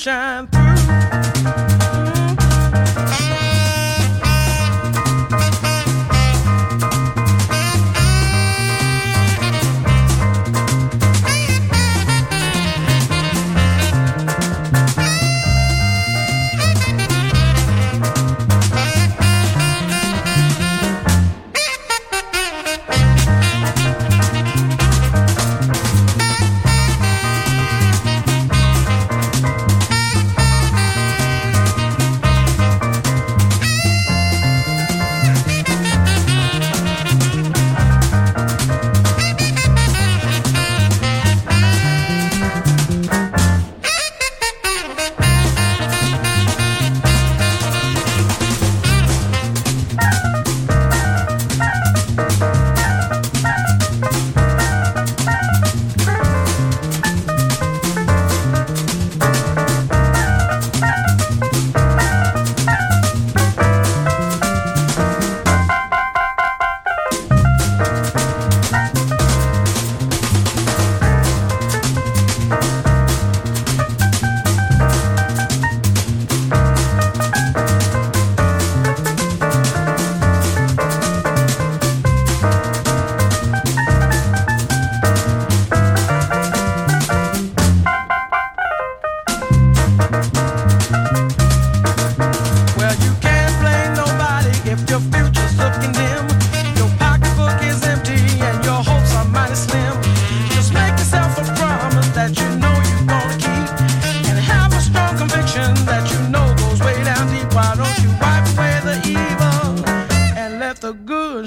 sunshine.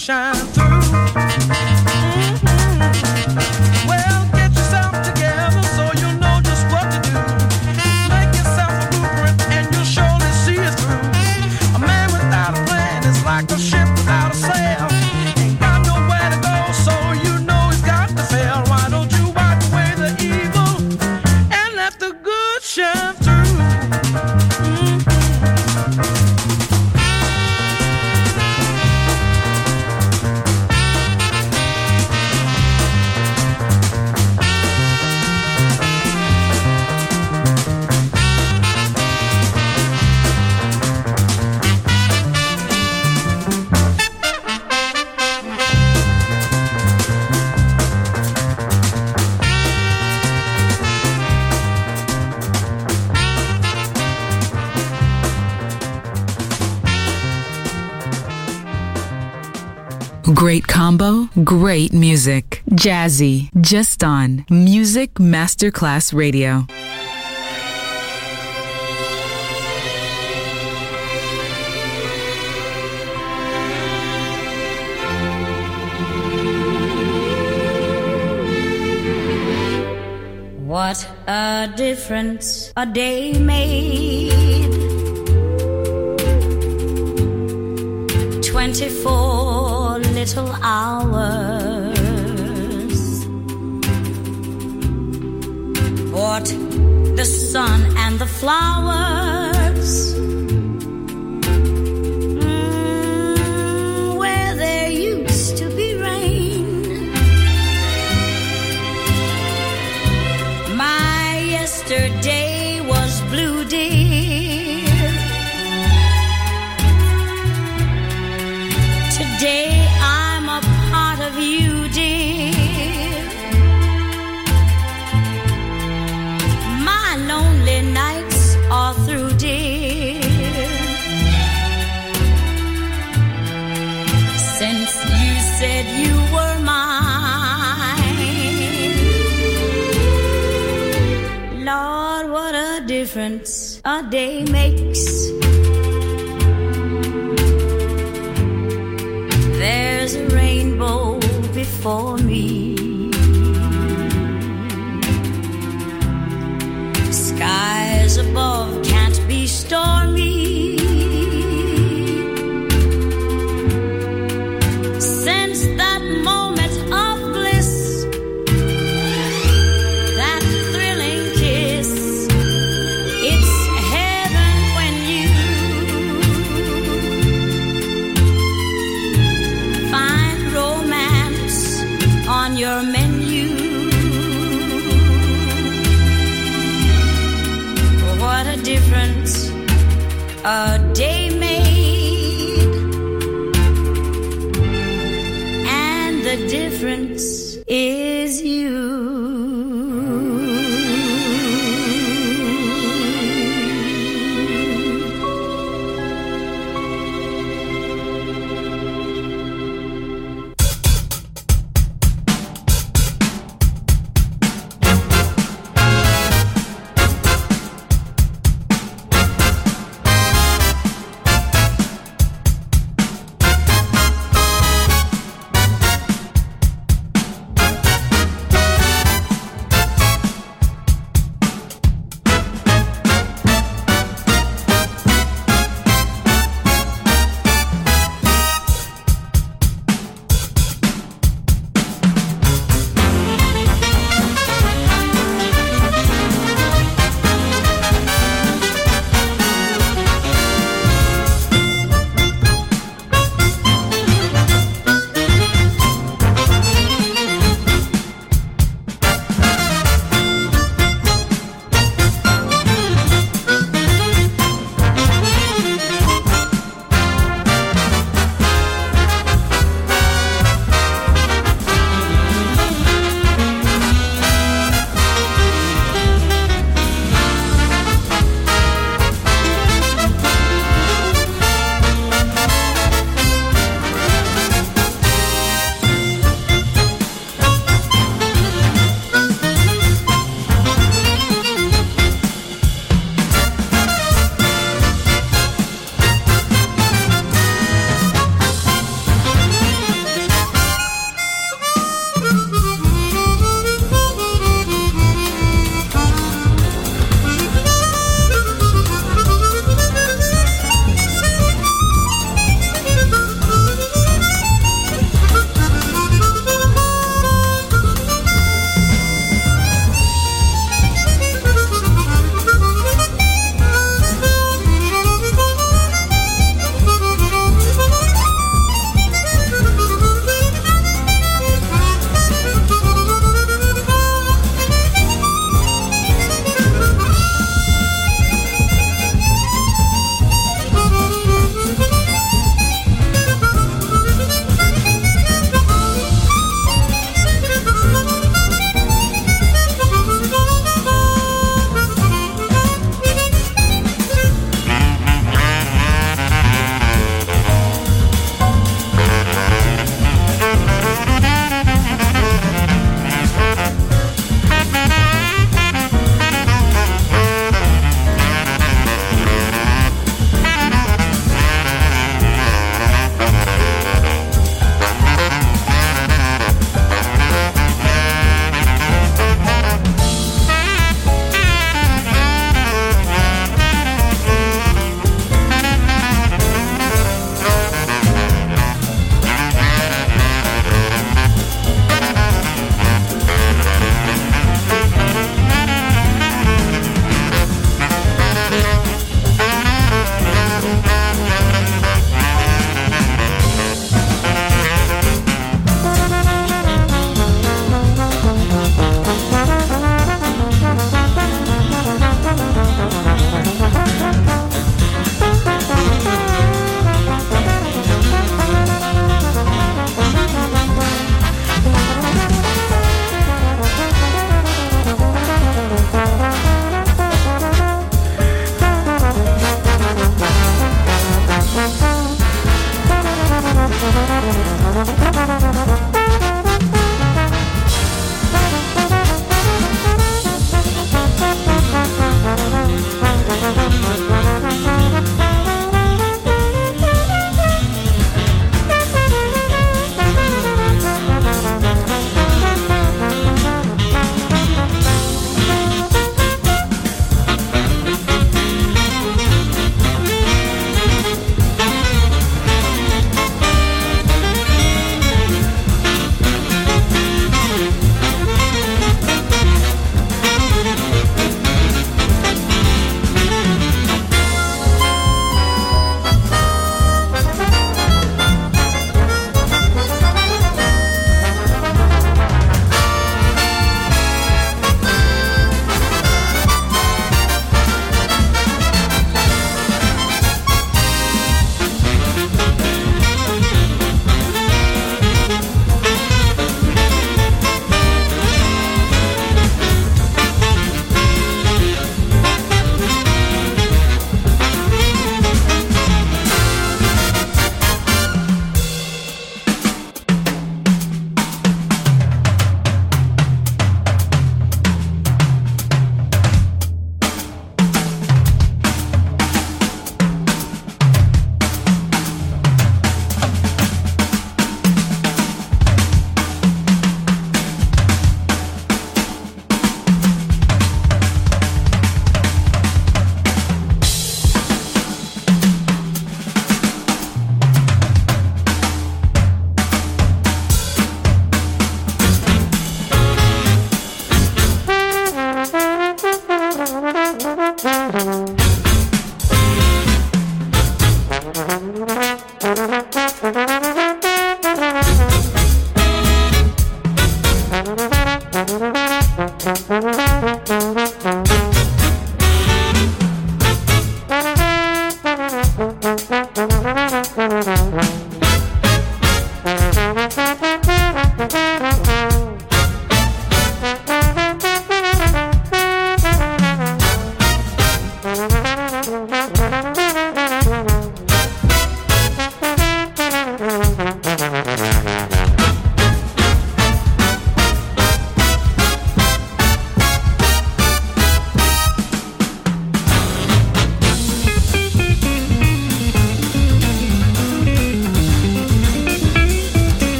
sunshine. Great music. Jazzy. Just on Music Masterclass Radio. What a difference a day makes flowers. Mm, where there used to be rain. My yesterday was blue, dear. difference a day makes. There's a rainbow before me. Skies above